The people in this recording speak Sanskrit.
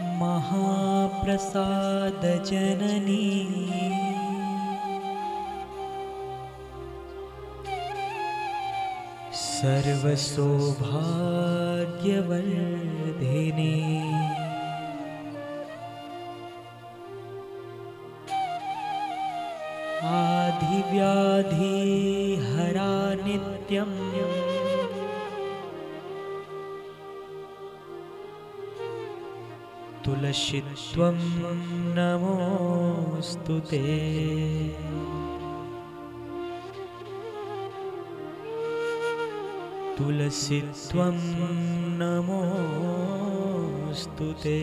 महाप्रसादजननी। सर्वसौभाग्यवर्धिनी। आधिव्याधिहरा नित्यम् तुलसित्वं नमोऽस्तु ते। तुलसित्वं नमोऽस्तु ते